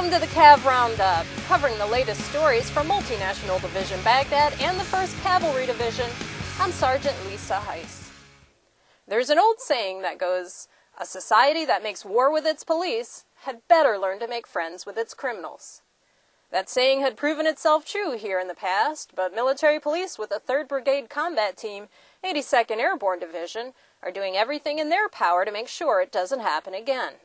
Welcome to the Cav Roundup, covering the latest stories from Multinational Division Baghdad and the 1st Cavalry Division. I'm Sergeant Lisa Heise. There's an old saying that goes, a society that makes war with its police had better learn to make friends with its criminals. That saying had proven itself true here in the past, but military police with the 3rd Brigade Combat Team, 82nd Airborne Division, are doing everything in their power to make sure it doesn't happen again.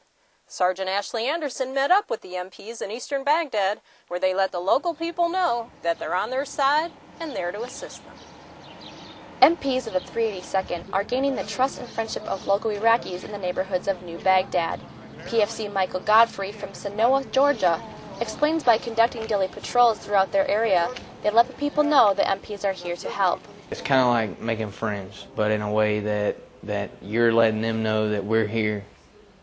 Sergeant Ashley Anderson met up with the MPs in eastern Baghdad, where they let the local people know that they're on their side and there to assist them. MPs of the 382nd are gaining the trust and friendship of local Iraqis in the neighborhoods of New Baghdad. PFC Michael Godfrey from Senoia, Georgia, explains by conducting daily patrols throughout their area, they let the people know the MPs are here to help. It's kind of like making friends, but in a way that, that you're letting them know that we're here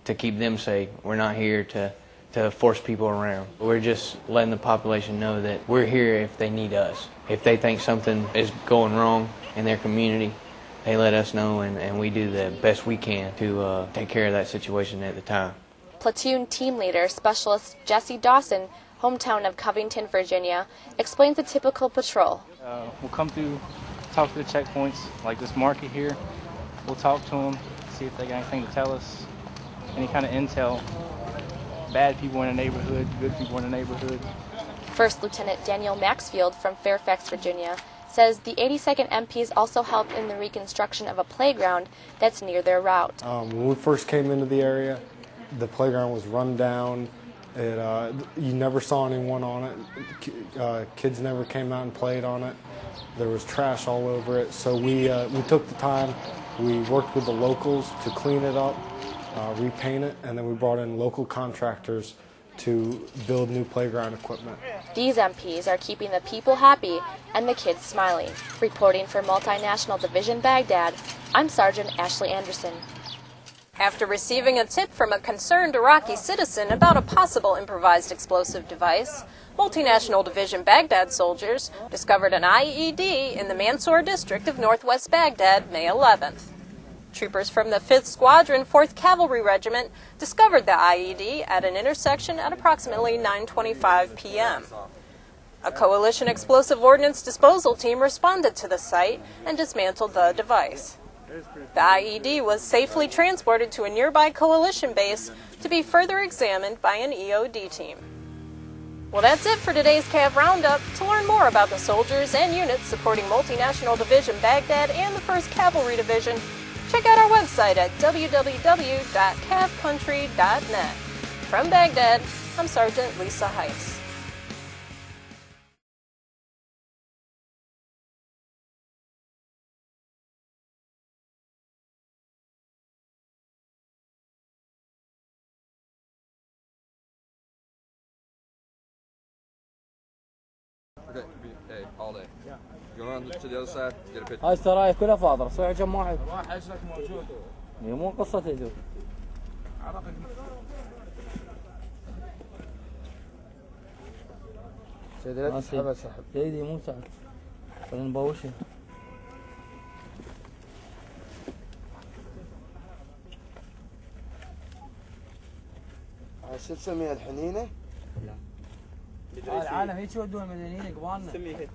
to keep them safe. We're not here to, to force people around. We're just letting the population know that we're here if they need us. If they think something is going wrong in their community, they let us know and, and we do the best we can to uh, take care of that situation at the time. Platoon team leader Specialist Jesse Dawson, hometown of Covington, Virginia, explains the typical patrol. Uh, we'll come through, talk to the checkpoints, like this market here. We'll talk to them, see if they got anything to tell us, any kind of intel. Bad people in the neighborhood, good people in the neighborhood. First Lieutenant Daniel Maxfield from Fairfax, Virginia, says the 82nd MPs also helped in the reconstruction of a playground that's near their route. Um, when we first came into the area, the playground was run down. It, uh, you never saw anyone on it. Uh, kids never came out and played on it. There was trash all over it. So we, uh, we took the time, we worked with the locals to clean it up, uh, repaint it, and then we brought in local contractors to build new playground equipment. These MPs are keeping the people happy and the kids smiling. Reporting for Multinational Division Baghdad, I'm Sergeant Ashley Anderson. After receiving a tip from a concerned Iraqi citizen about a possible improvised explosive device, Multinational Division Baghdad soldiers discovered an IED in the Mansour district of northwest Baghdad May 11th. Troopers from the 5th Squadron, 4th Cavalry Regiment discovered the IED at an intersection at approximately 9:25 p.m. A coalition explosive ordnance disposal team responded to the site and dismantled the device. The IED was safely transported to a nearby coalition base to be further examined by an EOD team. Well, that's it for today's CAV Roundup. To learn more about the soldiers and units supporting Multinational Division Baghdad and the 1st Cavalry Division, check out our website at www.cavcountry.net. From Baghdad, I'm Sergeant Lisa Heise. All day. كمان نفس اليوم هاي السراير كلها فاضرة صيح كم واحد؟ راح عشرك موجود. هي مو قصة تجوز عرفك سيدي لا سحب سيدي مو سحب خلينا نبوشها شو تسميها الحنينة؟ لا. العالم هيك يودون مدنيين قبالنا.